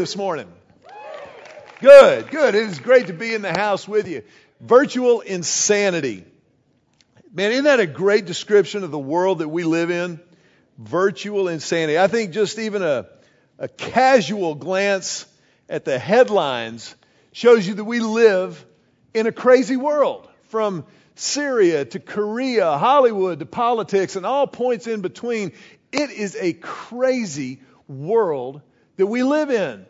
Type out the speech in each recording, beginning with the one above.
This morning? Good, good. It is great to be in the house with you. Virtual insanity. Man, isn't that a great description of the world that we live in? Virtual insanity. I think just even a, a casual glance at the headlines shows you that we live in a crazy world. From Syria to Korea, Hollywood to politics, and all points in between. It is a crazy world that we live in.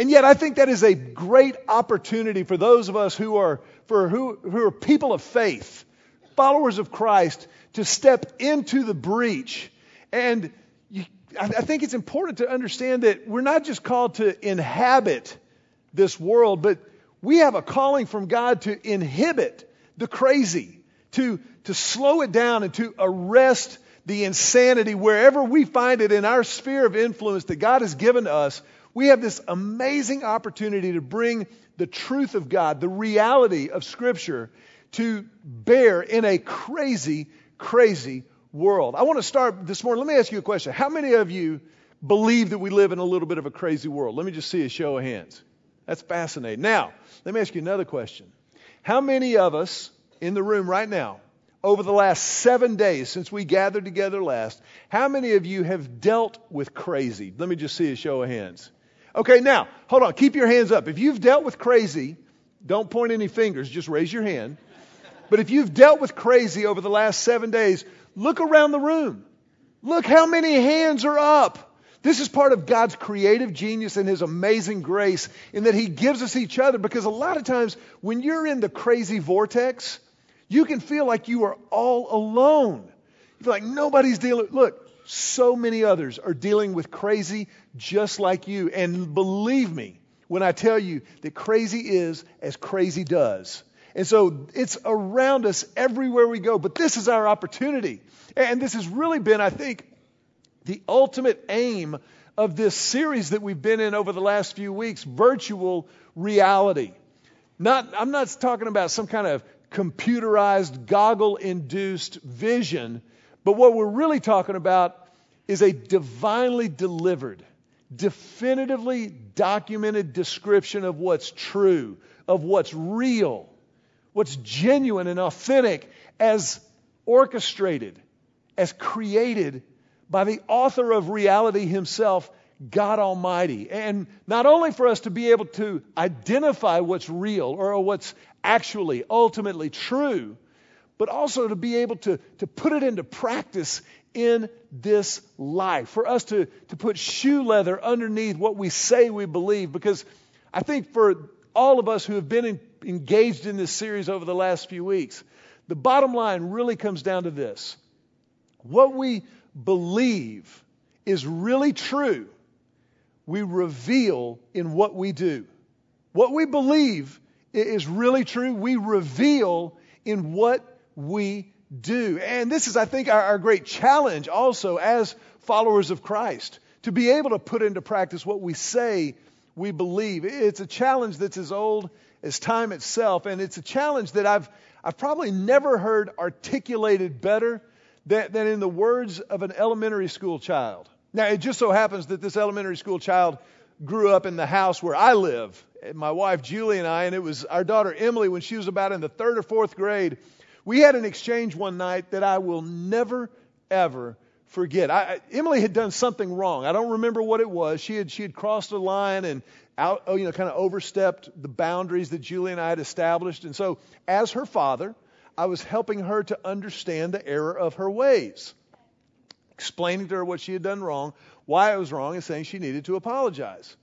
And yet I think that is a great opportunity for those of us who are, for who, who are people of faith, followers of Christ, to step into the breach. And you, I think it's important to understand that we're not just called to inhabit this world, but we have a calling from God to inhibit the crazy, to, to slow it down and to arrest the insanity wherever we find it in our sphere of influence that God has given us. We have this amazing opportunity to bring the truth of God, the reality of Scripture, to bear in a crazy, crazy world. I want to start this morning. Let me ask you a question. How many of you believe that we live in a little bit of a crazy world? Let me just see a show of hands. That's fascinating. Now, let me ask you another question. How many of us in the room right now, over the last seven days since we gathered together last, how many of you have dealt with crazy? Let me just see a show of hands. Okay, now, hold on. Keep your hands up. If you've dealt with crazy, don't point any fingers, just raise your hand. But if you've dealt with crazy over the last seven days, look around the room. Look how many hands are up. This is part of God's creative genius and His amazing grace in that He gives us each other because a lot of times when you're in the crazy vortex, you can feel like you are all alone. You feel like nobody's dealing. Look, so many others are dealing with crazy just like you. And believe me when I tell you that crazy is as crazy does. And so it's around us everywhere we go. But this is our opportunity. And this has really been, I think, the ultimate aim of this series that we've been in over the last few weeks virtual reality. Not, I'm not talking about some kind of computerized, goggle induced vision, but what we're really talking about is a divinely delivered, definitively documented description of what's true, of what's real, what's genuine and authentic, as orchestrated, as created by the author of reality himself, God Almighty. And not only for us to be able to identify what's real or what's actually, ultimately true, but also to be able to, to put it into practice in this life. For us to, to put shoe leather underneath what we say we believe. Because I think for all of us who have been in, engaged in this series over the last few weeks, the bottom line really comes down to this. What we believe is really true, we reveal in what we do. What we believe is really true, we reveal in what we do. And this is, I think, our, our, great challenge also as followers of Christ to be able to put into practice what we say we believe. It's a challenge that's as old as time itself, and it's a challenge that I've, I've probably never heard articulated better than, than in the words of an elementary school child. Now, it just so happens that this elementary school child grew up in the house where I live. My wife Julie and I, and it was our daughter Emily when she was about in the third or fourth grade. We had an exchange one night that I will never, ever forget. I, Emily had done something wrong. I don't remember what it was. She had she had crossed a line and out, oh, you know, kind of overstepped the boundaries that Julie and I had established. And so, as her father, I was helping her to understand the error of her ways, explaining to her what she had done wrong, why it was wrong, and saying she needed to apologize.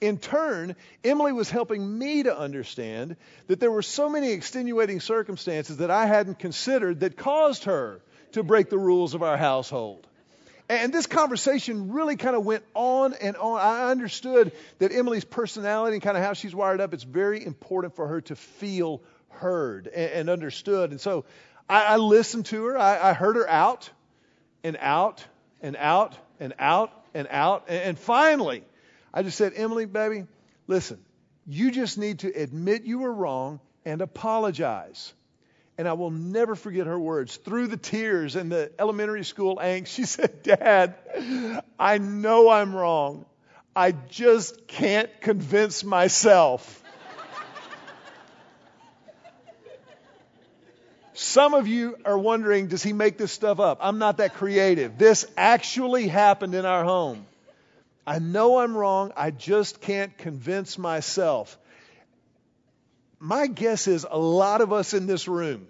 In turn, Emily was helping me to understand that there were so many extenuating circumstances that I hadn't considered that caused her to break the rules of our household. And this conversation really kind of went on and on. I understood that Emily's personality and kind of how she's wired up, it's very important for her to feel heard and, understood. And so I, I listened to her. I, I, heard her out and out and out and out and out. And, and finally, I just said, Emily, baby, listen, you just need to admit you were wrong and apologize. And I will never forget her words. Through the tears and the elementary school angst, she said, Dad, I know I'm wrong. I just can't convince myself. Some of you are wondering, does he make this stuff up? I'm not that creative. This actually happened in our home. I know I'm wrong. I just can't convince myself. My guess is a lot of us in this room,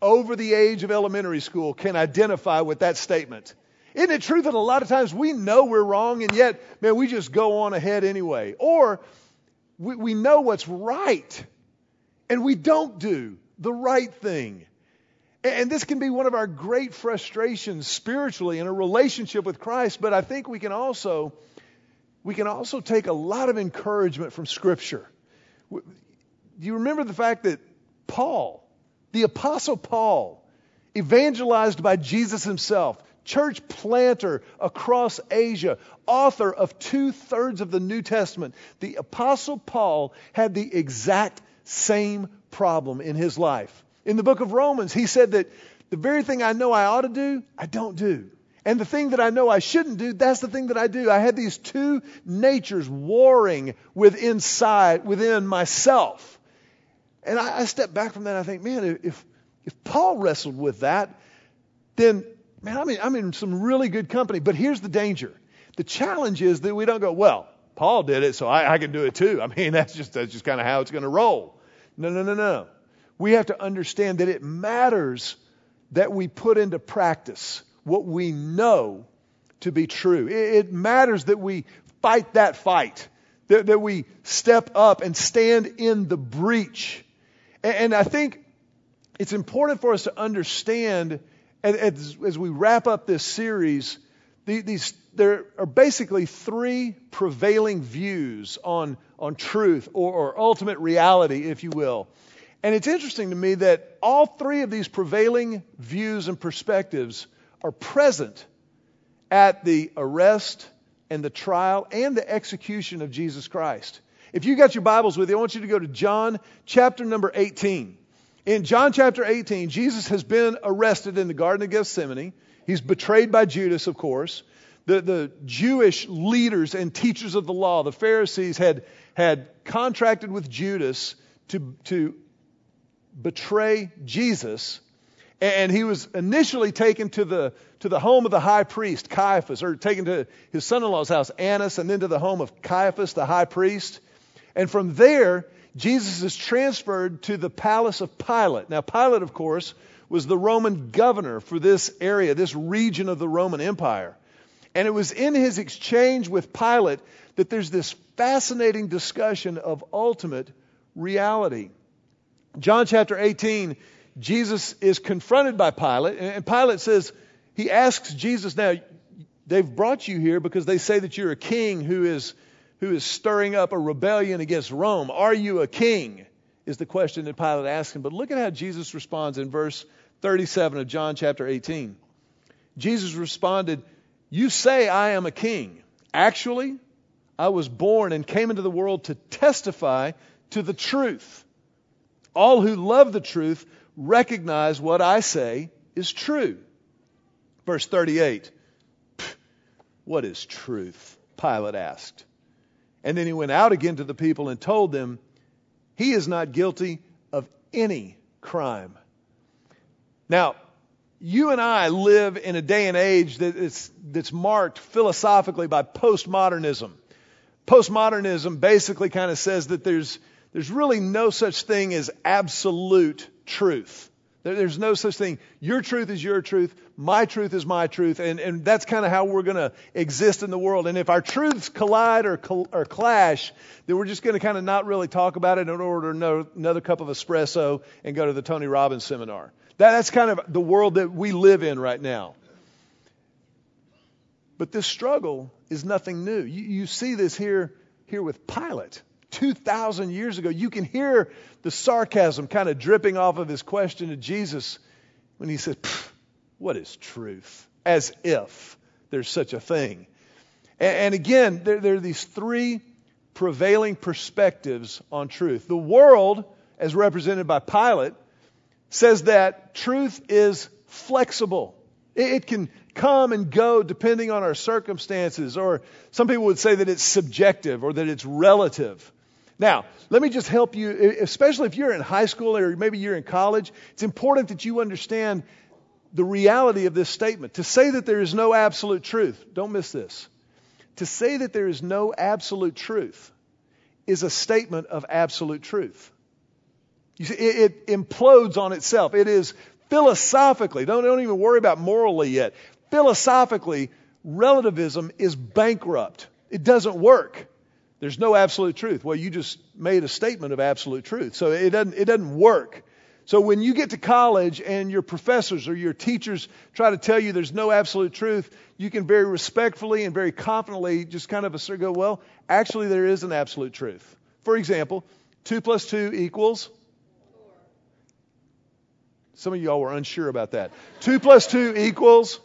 over the age of elementary school, can identify with that statement. Isn't it true that a lot of times we know we're wrong and yet, man, we just go on ahead anyway? Or we, we know what's right and we don't do the right thing. And this can be one of our great frustrations spiritually in a relationship with Christ, but I think we can also we can also take a lot of encouragement from scripture. Do you remember the fact that Paul, the apostle Paul, evangelized by Jesus himself, church planter across Asia, author of two thirds of the New Testament, the apostle Paul had the exact same problem in his life. In the book of Romans, he said that the very thing I know I ought to do, I don't do. And the thing that I know I shouldn't do, that's the thing that I do. I had these two natures warring with inside, within myself. And I, I step back from that and I think, man, if, if Paul wrestled with that, then, man, I'm in, I'm in some really good company. But here's the danger. The challenge is that we don't go, well, Paul did it, so I, I can do it too. I mean, that's just, that's just kind of how it's going to roll. No, no, no, no we have to understand that it matters that we put into practice what we know to be true. It, matters that we fight that fight, that, that we step up and stand in the breach. And, and I think it's important for us to understand as, as we wrap up this series, these, there are basically three prevailing views on, on truth or, or ultimate reality, if you will. And it's interesting to me that all three of these prevailing views and perspectives are present at the arrest and the trial and the execution of Jesus Christ. If you got your Bibles with you, I want you to go to John chapter number 18. In John chapter 18, Jesus has been arrested in the Garden of Gethsemane. He's betrayed by Judas, of course. The, the Jewish leaders and teachers of the law, the Pharisees, had, had contracted with Judas to, to betray Jesus. And he was initially taken to the, to the home of the high priest, Caiaphas, or taken to his son in law's house, Annas, and then to the home of Caiaphas, the high priest. And from there, Jesus is transferred to the palace of Pilate. Now, Pilate, of course, was the Roman governor for this area, this region of the Roman Empire. And it was in his exchange with Pilate that there's this fascinating discussion of ultimate reality. John chapter 18, Jesus is confronted by Pilate, and Pilate says, he asks Jesus, now, they've brought you here because they say that you're a king who is, who is stirring up a rebellion against Rome. Are you a king? Is the question that Pilate asks him. But look at how Jesus responds in verse 37 of John chapter 18. Jesus responded, You say I am a king. Actually, I was born and came into the world to testify to the truth. All who love the truth recognize what I say is true. Verse 38 What is truth? Pilate asked. And then he went out again to the people and told them, He is not guilty of any crime. Now, you and I live in a day and age that is, that's marked philosophically by postmodernism. Postmodernism basically kind of says that there's there's really no such thing as absolute truth. There's no such thing. Your truth is your truth. My truth is my truth. And, and that's kind of how we're going to exist in the world. And if our truths collide or, or clash, then we're just going to kind of not really talk about it in order to know another cup of espresso and go to the Tony Robbins seminar. That, that's kind of the world that we live in right now. But this struggle is nothing new. You, you see this here, here with Pilate. 2,000 years ago. You can hear the sarcasm kind of dripping off of his question to Jesus when he says, What is truth? As if there's such a thing. And, and again, there, there are these three prevailing perspectives on truth. The world, as represented by Pilate, says that truth is flexible. It, it can come and go depending on our circumstances, or some people would say that it's subjective or that it's relative. Now, let me just help you, especially if you're in high school or maybe you're in college, it's important that you understand the reality of this statement. To say that there is no absolute truth, don't miss this. To say that there is no absolute truth is a statement of absolute truth. You see, it, it implodes on itself. It is philosophically, don't, don't even worry about morally yet. Philosophically, relativism is bankrupt. It doesn't work. There's no absolute truth. Well, you just made a statement of absolute truth. So it doesn't, it doesn't work. So when you get to college and your professors or your teachers try to tell you there's no absolute truth, you can very respectfully and very confidently just kind of assert, go, well, actually there is an absolute truth. For example, 2 plus 2 equals? Some of y'all were unsure about that. 2 plus 2 equals?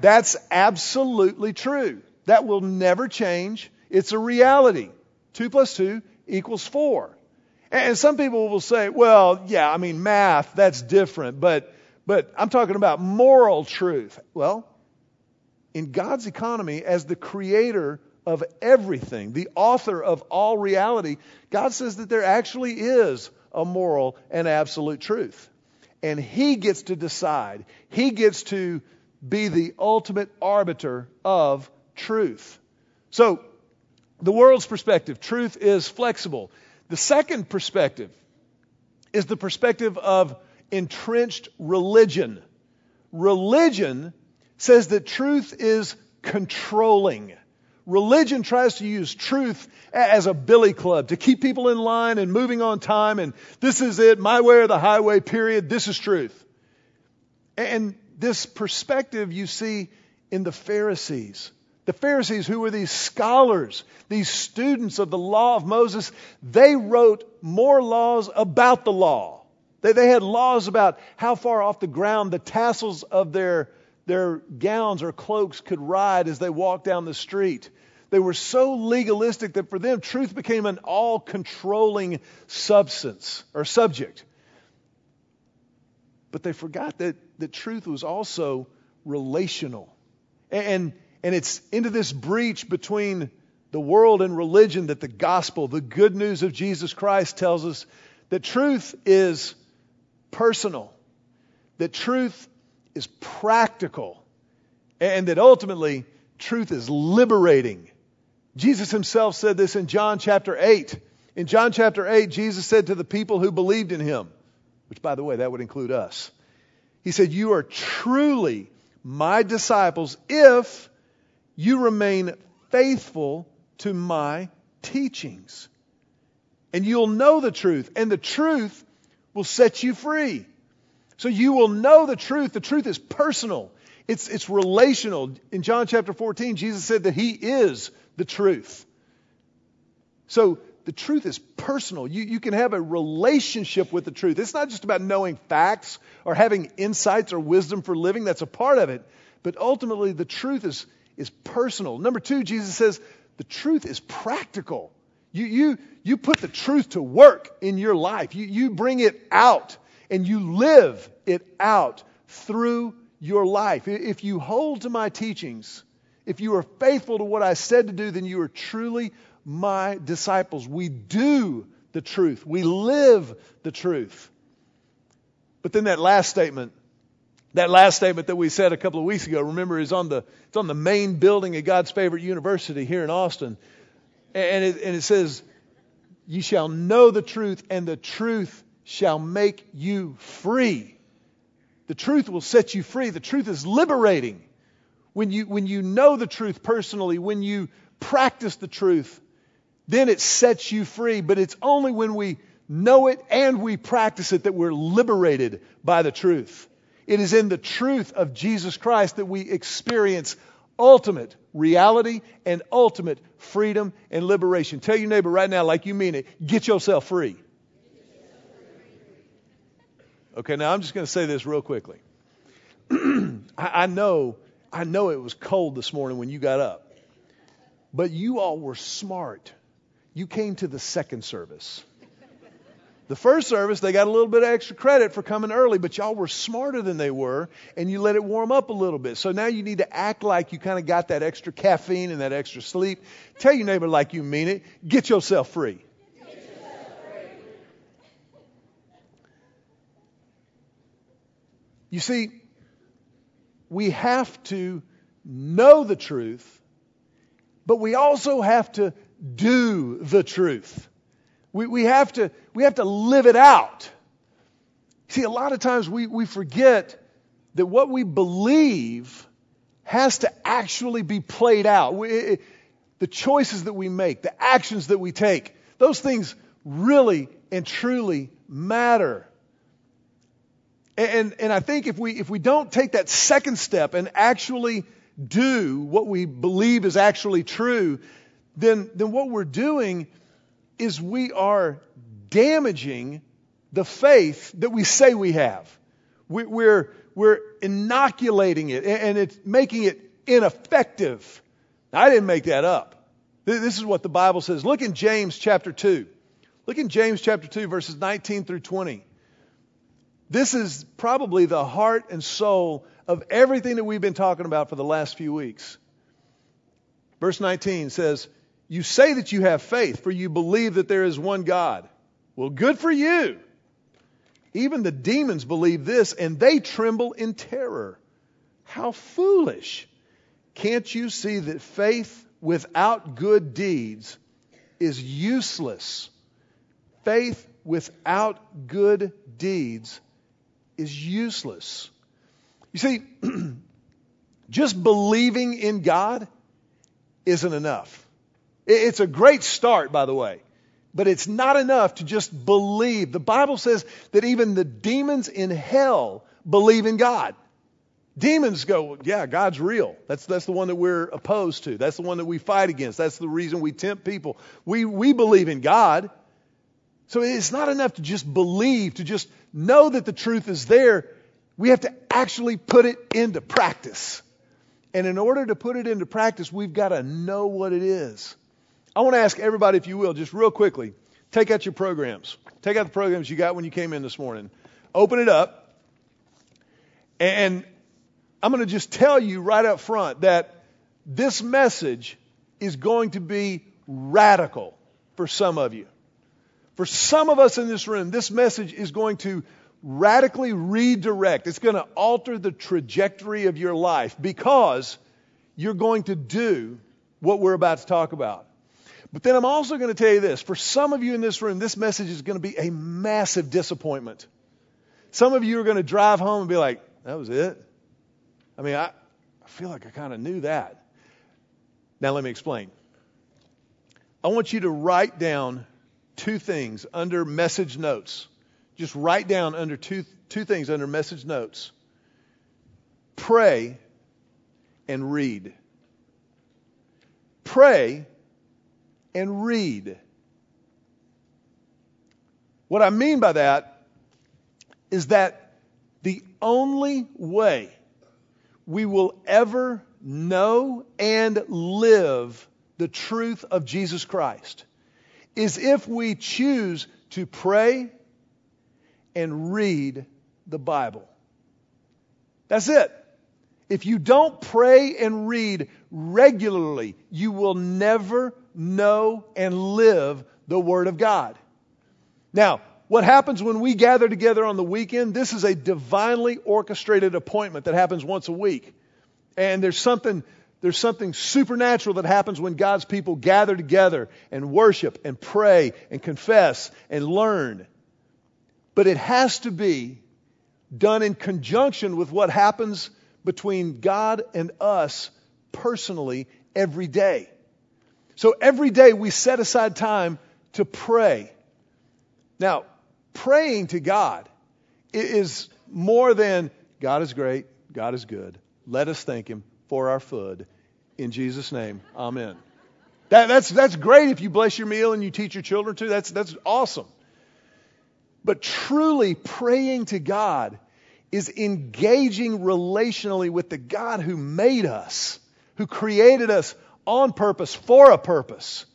That's absolutely true. That will never change. It's a reality. 2 plus 2 equals 4. And some people will say, well, yeah, I mean, math, that's different, but, but I'm talking about moral truth. Well, in God's economy, as the creator of everything, the author of all reality, God says that there actually is a moral and absolute truth. And He gets to decide, He gets to be the ultimate arbiter of truth. So, the world's perspective, truth is flexible. The second perspective is the perspective of entrenched religion. Religion says that truth is controlling. Religion tries to use truth as a billy club to keep people in line and moving on time, and this is it, my way or the highway, period. This is truth. And this perspective you see in the Pharisees. The Pharisees, who were these scholars, these students of the law of Moses, they wrote more laws about the law. They, they had laws about how far off the ground the tassels of their, their gowns or cloaks could ride as they walked down the street. They were so legalistic that for them, truth became an all controlling substance or subject. But they forgot that, that truth was also relational. And, and it's into this breach between the world and religion that the gospel, the good news of Jesus Christ, tells us that truth is personal, that truth is practical, and that ultimately truth is liberating. Jesus himself said this in John chapter 8. In John chapter 8, Jesus said to the people who believed in him, which by the way, that would include us, He said, You are truly my disciples if you remain faithful to my teachings. And you'll know the truth, and the truth will set you free. So you will know the truth. The truth is personal, it's, it's relational. In John chapter 14, Jesus said that He is the truth. So the truth is personal. You, you can have a relationship with the truth. It's not just about knowing facts or having insights or wisdom for living, that's a part of it. But ultimately, the truth is, is personal. Number two, Jesus says the truth is practical. You, you, you put the truth to work in your life, you, you bring it out, and you live it out through your life. If you hold to my teachings, if you are faithful to what I said to do, then you are truly my disciples. We do the truth, we live the truth. But then that last statement, that last statement that we said a couple of weeks ago, remember, is on the, it's on the main building of God's favorite university here in Austin. And it, and it says, You shall know the truth, and the truth shall make you free. The truth will set you free. The truth is liberating. When you, when you know the truth personally, when you practice the truth, then it sets you free. But it's only when we know it and we practice it that we're liberated by the truth. It is in the truth of Jesus Christ that we experience ultimate reality and ultimate freedom and liberation. Tell your neighbor right now, like you mean it, get yourself free. Okay, now I'm just going to say this real quickly. I, know, I know it was cold this morning when you got up, but you all were smart. You came to the second service. The first service, they got a little bit of extra credit for coming early, but y'all were smarter than they were, and you let it warm up a little bit. So now you need to act like you kind of got that extra caffeine and that extra sleep. Tell your neighbor like you mean it. Get yourself free. You see, we have to know the truth, but we also have to do the truth. We, we, have to, we have to live it out. See, a lot of times we, we forget that what we believe has to actually be played out. We, it, the choices that we make, the actions that we take, those things really and truly matter. And, and I think if we, if we don't take that second step and actually do what we believe is actually true, then, then what we're doing is we are damaging the faith that we say we have. We, we're, we're inoculating it and it's making it ineffective. I didn't make that up. This is what the Bible says. Look in James chapter 2. Look in James chapter 2, verses 19 through 20. This is probably the heart and soul of everything that we've been talking about for the last few weeks. Verse 19 says, you say that you have faith, for you believe that there is one God. Well, good for you. Even the demons believe this, and they tremble in terror. How foolish. Can't you see that faith without good deeds is useless? Faith without good deeds is useless. You see, just believing in God isn't enough. It's a great start, by the way, but it's not enough to just believe. The Bible says that even the demons in hell believe in God. Demons go, yeah, God's real. That's, that's the one that we're opposed to. That's the one that we fight against. That's the reason we tempt people. We, we believe in God. So it's not enough to just believe, to just know that the truth is there. We have to actually put it into practice. And in order to put it into practice, we've got to know what it is. I want to ask everybody, if you will, just real quickly, take out your programs. Take out the programs you got when you came in this morning. Open it up. And I'm going to just tell you right up front that this message is going to be radical for some of you. For some of us in this room, this message is going to radically redirect. It's going to alter the trajectory of your life because you're going to do what we're about to talk about. But then I'm also going to tell you this for some of you in this room, this message is going to be a massive disappointment. Some of you are going to drive home and be like, that was it? I mean, I, I feel like I kind of knew that. Now, let me explain. I want you to write down two things under message notes. Just write down under two, two things under message notes pray and read. Pray and read. What I mean by that is that the only way we will ever know and live the truth of Jesus Christ is if we choose to pray and read the Bible. That's it. If you don't pray and read regularly, you will never know, and live the Word of God. Now, what happens when we gather together on the weekend? This is a divinely orchestrated appointment that happens once a week. And there's something, there's something supernatural that happens when God's people gather together and worship and pray and confess and learn. But it has to be done in conjunction with what happens between God and us personally every day. So every day we set aside time to pray. Now, praying to God is more than God is great, God is good. Let us thank Him for our food. In Jesus' name, Amen. That, that's, that's great if you bless your meal and you teach your children to. That's, that's awesome. But truly praying to God is engaging relationally with the God who made us, who created us on purpose, for a purpose.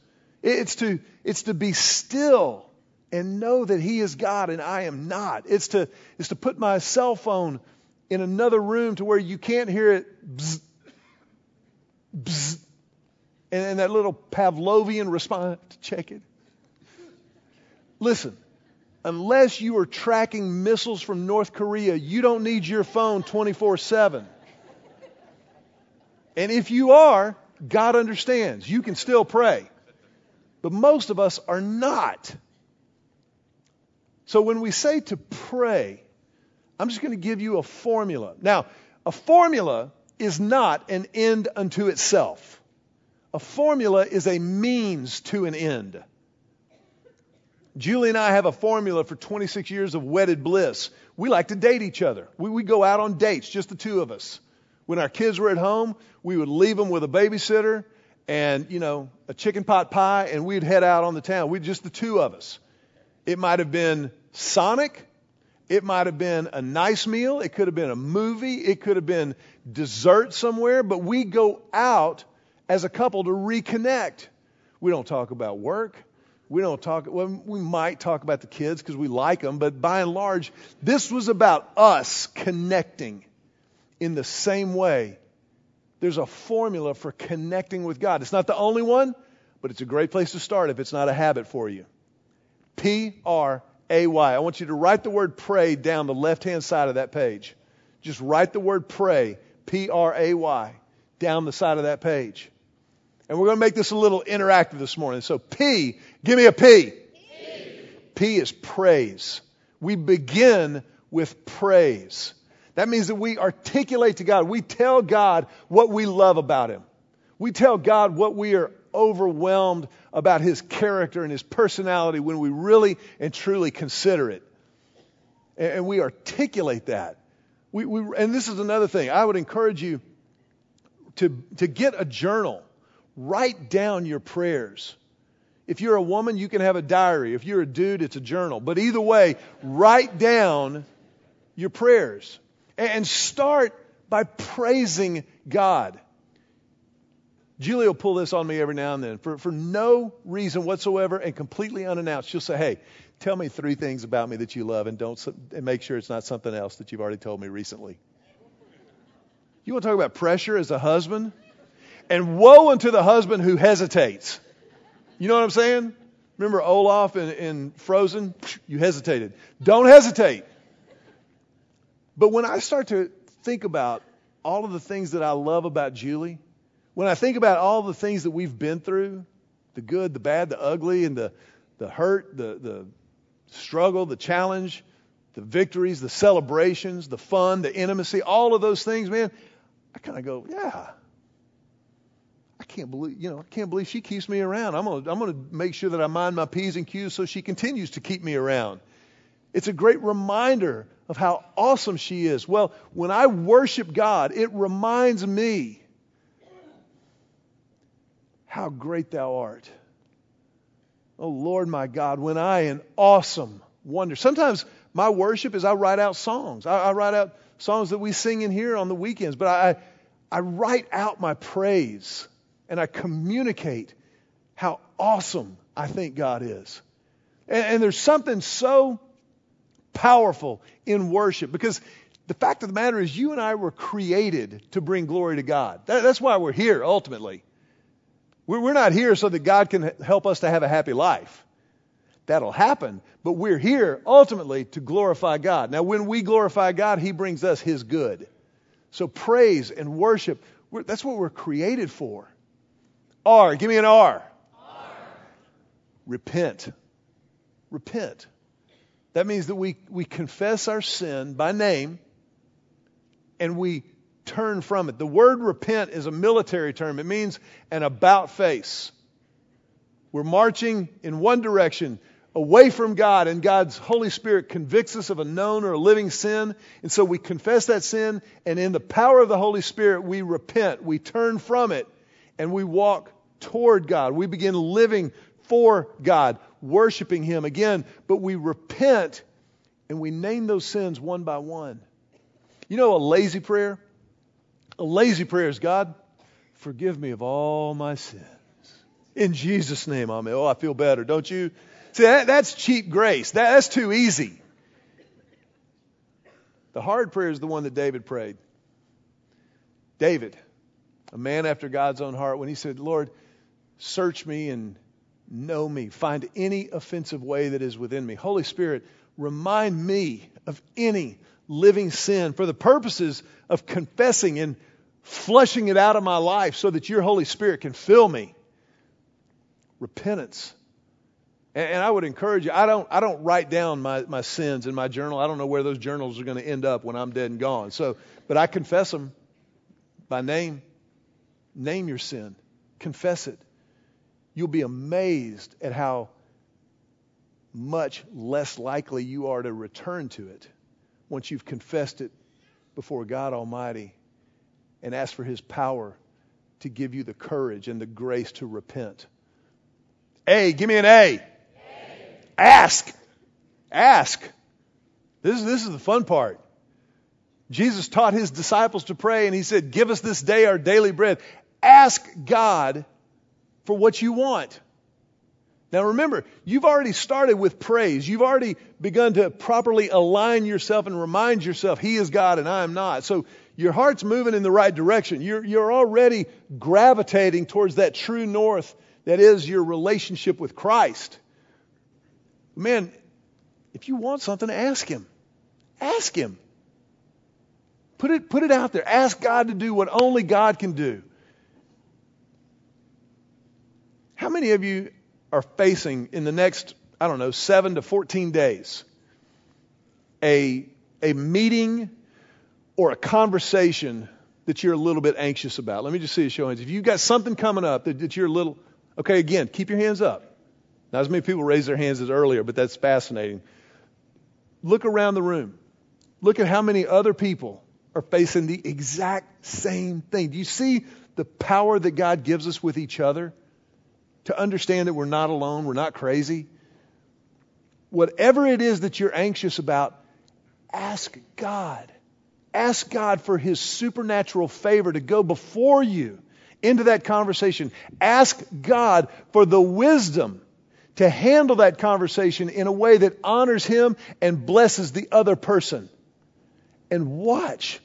It's to, it's to be still and know that He is God and I am not. It's to, it's to put my cell phone in another room to where you can't hear it bzz, bzz, and, and that little Pavlovian response to check it. Listen, unless you are tracking missiles from North Korea, you don't need your phone 24 7. And if you are, God understands. You can still pray. But most of us are not. So when we say to pray, I'm just going to give you a formula. Now, a formula is not an end unto itself. A formula is a means to an end. Julie and I have a formula for 26 years of wedded bliss. We like to date each other. We, we go out on dates, just the two of us. When our kids were at home, we would leave them with a babysitter and, you know, a chicken pot pie, and we'd head out on the town. We just the two of us. It might have been Sonic. It might have been a nice meal. It could have been a movie. It could have been dessert somewhere. But we go out as a couple to reconnect. We don't talk about work. We don't talk, well, we might talk about the kids because we like them, but by and large, this was about us connecting in the same way. There's a formula for connecting with God. It's not the only one, but it's a great place to start if it's not a habit for you. P R A Y. I want you to write the word pray down the left hand side of that page. Just write the word pray, P R A Y, down the side of that page. And we're going to make this a little interactive this morning. So P, give me a P. P, is praise. We begin with praise. That means that we articulate to God. We tell God what we love about Him. We tell God what we are overwhelmed about His character and His personality when we really and truly consider it. And we articulate that. We, we, and this is another thing. I would encourage you to, to get a journal Write down your prayers. If you're a woman, you can have a diary. If you're a dude, it's a journal. But either way, write down your prayers and start by praising God. Julie will pull this on me every now and then for, for no reason whatsoever and completely unannounced. She'll say, Hey, tell me three things about me that you love and don't and make sure it's not something else that you've already told me recently. You want to talk about pressure as a husband? And woe unto the husband who hesitates. You know what I'm saying? Remember Olaf in, in Frozen? You hesitated. Don't hesitate. But when I start to think about all of the things that I love about Julie, when I think about all the things that we've been through the good, the bad, the ugly, and the, the hurt, the, the struggle, the challenge, the victories, the celebrations, the fun, the intimacy, all of those things, man, I kind of go, yeah, can't believe, you know, I can't believe she keeps me around. I'm going to I'm going to make sure that I mind my P's and Q's so she continues to keep me around. It's a great reminder of how awesome she is. Well, when I worship God, it reminds me how great thou art. Oh Lord my God, when I in awesome wonder. Sometimes my worship is I write out songs. I, I write out songs that we sing in here on the weekends, but I, I write out my praise and I communicate how awesome I think God is. And, and there's something so powerful in worship because the fact of the matter is, you and I were created to bring glory to God. That, that's why we're here ultimately. We're, we're not here so that God can help us to have a happy life. That'll happen, but we're here ultimately to glorify God. Now, when we glorify God, He brings us His good. So, praise and worship, that's what we're created for. R. Give me an R. R. Repent. Repent. That means that we, we confess our sin by name and we turn from it. The word repent is a military term, it means an about face. We're marching in one direction away from God, and God's Holy Spirit convicts us of a known or a living sin. And so we confess that sin, and in the power of the Holy Spirit, we repent. We turn from it, and we walk toward God. We begin living for God, worshiping Him again, but we repent and we name those sins one by one. You know, a lazy prayer? A lazy prayer is God, forgive me of all my sins. In Jesus' name, Amen. Oh, I feel better, don't you? See, that, that's cheap grace. That, that's too easy. The hard prayer is the one that David prayed. David, a man after God's own heart, when he said, Lord, search me and know me, find any offensive way that is within me. Holy Spirit, remind me of any living sin for the purposes of confessing and flushing it out of my life so that your Holy Spirit can fill me. Repentance. And, I would encourage you, I don't, I don't write down my, my sins in my journal. I don't know where those journals are going to end up when I'm dead and gone. So, but I confess them by name. Name your sin. Confess it. You'll be amazed at how much less likely you are to return to it once you've confessed it before God Almighty and asked for His power to give you the courage and the grace to repent. A, give me an A. a. Ask. Ask. This, is, this is the fun part. Jesus taught his disciples to pray, and he said, Give us this day our daily bread. Ask God for what you want. Now remember, you've already started with praise. You've already begun to properly align yourself and remind yourself, He is God and I am not. So your heart's moving in the right direction. You're, you're already gravitating towards that true north that is your relationship with Christ. Man, if you want something, ask Him. Ask Him. Put it, put it out there. Ask God to do what only God can do. How many of you are facing in the next, I don't know, 7 to 14 days a, a meeting or a conversation that you're a little bit anxious about? Let me just see a show hands. If you've got something coming up that, that you're a little, okay, again, keep your hands up. Not as many people raised their hands as earlier, but that's fascinating. Look around the room. Look at how many other people are facing the exact same thing. Do you see the power that God gives us with each other to understand that we're not alone, we're not crazy? Whatever it is that you're anxious about, ask God. Ask God for His supernatural favor to go before you into that conversation. Ask God for the wisdom to handle that conversation in a way that honors Him and blesses the other person. And watch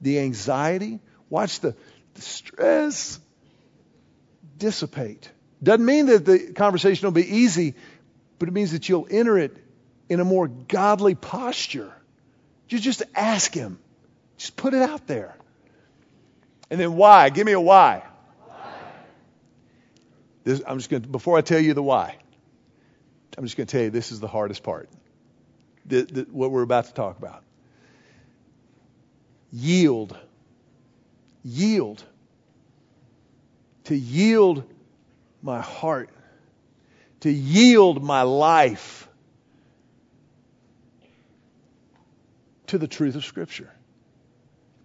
the anxiety, watch the, the stress dissipate. Doesn't mean that the conversation will be easy, but it means that you'll enter it in a more godly posture. You just ask Him. Just put it out there. And then Y? Give me a Y. Y? This, I'm just going to, before I tell you the Y, I'm just going to tell you this is the hardest part. The, the, what we're about to talk about yield. Yield. To yield my heart. To yield my life to the truth of Scripture.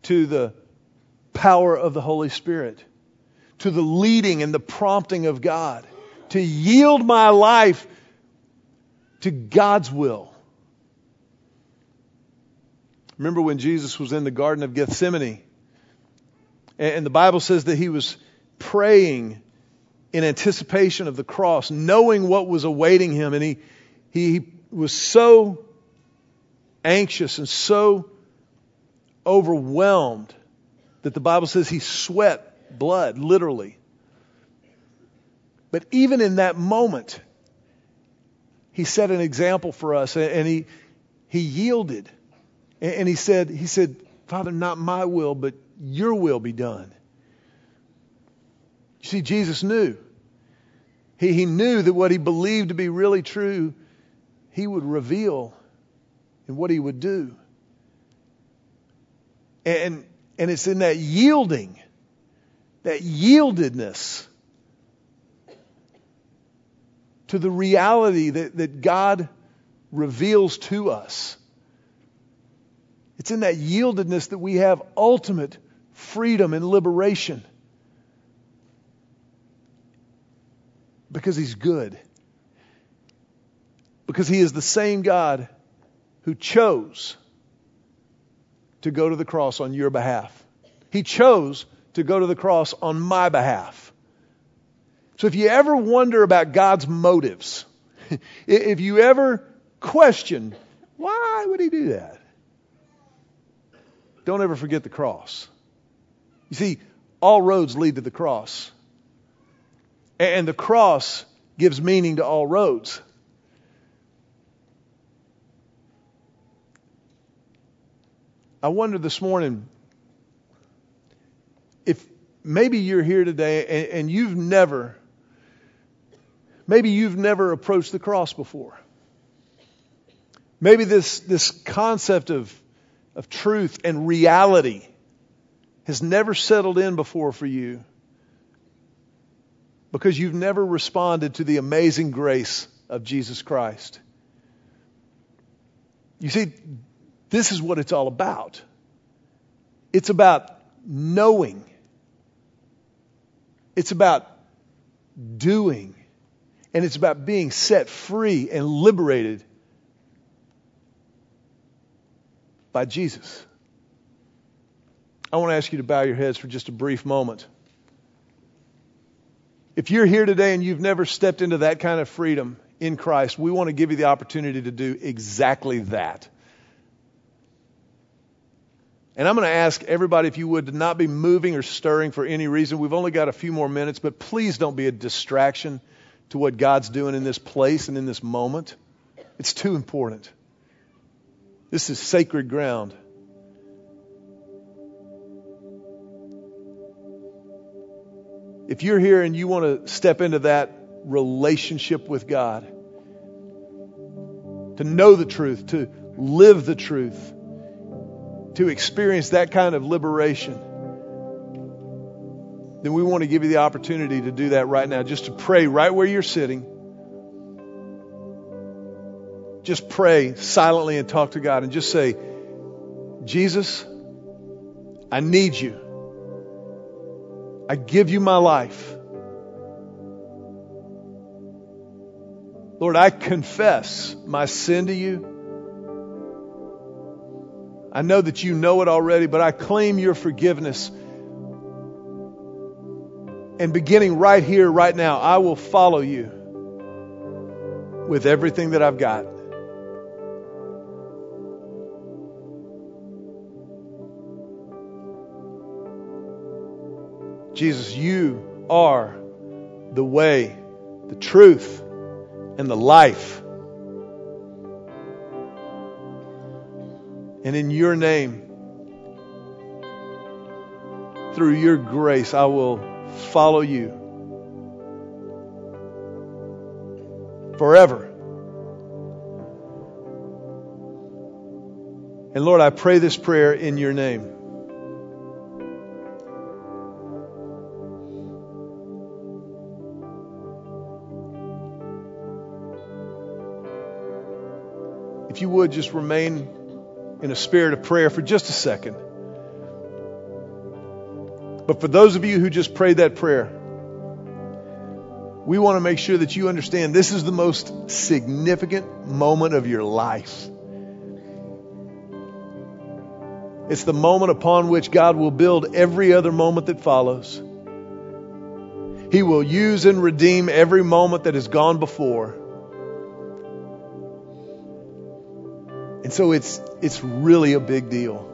To the power of the Holy Spirit. To the leading and the prompting of God. To yield my life to God's will. Remember when Jesus was in the Garden of Gethsemane? And the Bible says that he was praying in anticipation of the cross, knowing what was awaiting him. And he, he was so anxious and so overwhelmed that the Bible says he sweat blood, literally. But even in that moment, he set an example for us and he, he yielded. And he said, he said, Father, not my will, but your will be done. You see, Jesus knew. He, he knew that what he believed to be really true, he would reveal in what he would do. And, and it's in that yielding, that yieldedness to the reality that, that God reveals to us it's in that yieldedness that we have ultimate freedom and liberation. Because He's good. Because He is the same God who chose to go to the cross on your behalf. He chose to go to the cross on my behalf. So if you ever wonder about God's motives, if you ever question, why would he do that? Don't ever forget the cross. You see, all roads lead to the cross. And the cross gives meaning to all roads. I wonder this morning if maybe you're here today and, and, you've never, maybe you've never approached the cross before. Maybe this, this concept of, of truth and reality has never settled in before for you because you've never responded to the amazing grace of Jesus Christ. You see, this is what it's all about. It's about knowing. It's about doing. And it's about being set free and liberated by Jesus. I want to ask you to bow your heads for just a brief moment. If you're here today and you've never stepped into that kind of freedom in Christ, we want to give you the opportunity to do exactly that. And I'm going to ask everybody, if you would, to not be moving or stirring for any reason. We've only got a few more minutes, but please don't be a distraction to what God's doing in this place and in this moment. It's too important. This is sacred ground. If you're here and you want to step into that relationship with God, to know the truth, to live the truth, to experience that kind of liberation, then we want to give you the opportunity to do that right now. Just to pray right where you're sitting. Just pray silently and talk to God and just say, Jesus, I need you. I give you my life. Lord, I confess my sin to you. I know that you know it already, but I claim your forgiveness. And beginning right here, right now, I will follow you with everything that I've got. Jesus, you are the way, the truth, and the life. And in your name, through your grace, I will follow you forever. And Lord, I pray this prayer in your name. If you would just remain in a spirit of prayer for just a second. But for those of you who just prayed that prayer, we want to make sure that you understand this is the most significant moment of your life. It's the moment upon which God will build every other moment that follows. He will use and redeem every moment that has gone before. And so it's, it's really a big deal.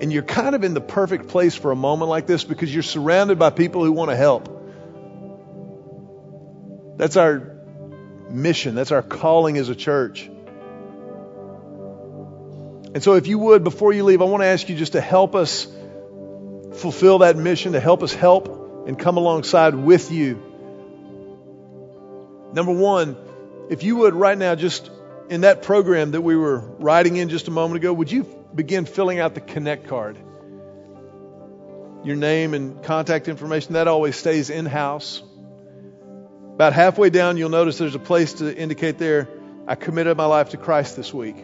And you're kind of in the perfect place for a moment like this because you're surrounded by people who want to help. That's our mission, that's our calling as a church. And so, if you would, before you leave, I want to ask you just to help us fulfill that mission, to help us help and come alongside with you. Number one, if you would right now, just in that program that we were writing in just a moment ago, would you begin filling out the Connect card? Your name and contact information, that always stays in house. About halfway down, you'll notice there's a place to indicate there, I committed my life to Christ this week.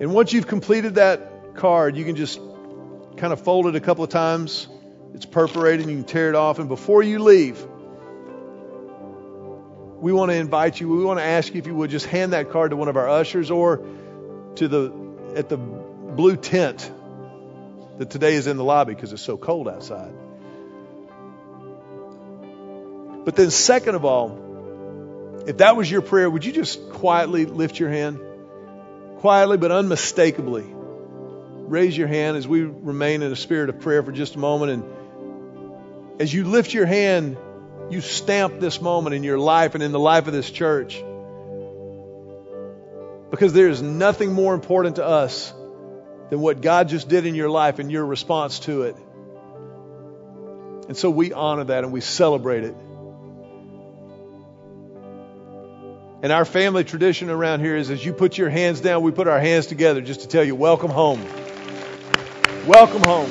And once you've completed that card, you can just kind of fold it a couple of times. It's perforated, you can tear it off. And before you leave, we want to invite you, we want to ask you if you would just hand that card to one of our ushers or to the at the blue tent that today is in the lobby because it's so cold outside. But then, second of all, if that was your prayer, would you just quietly lift your hand? Quietly but unmistakably. Raise your hand as we remain in a spirit of prayer for just a moment. And as you lift your hand, you stamp this moment in your life and in the life of this church. Because there is nothing more important to us than what God just did in your life and your response to it. And so we honor that and we celebrate it. And our family tradition around here is as you put your hands down, we put our hands together just to tell you, welcome home. Welcome home.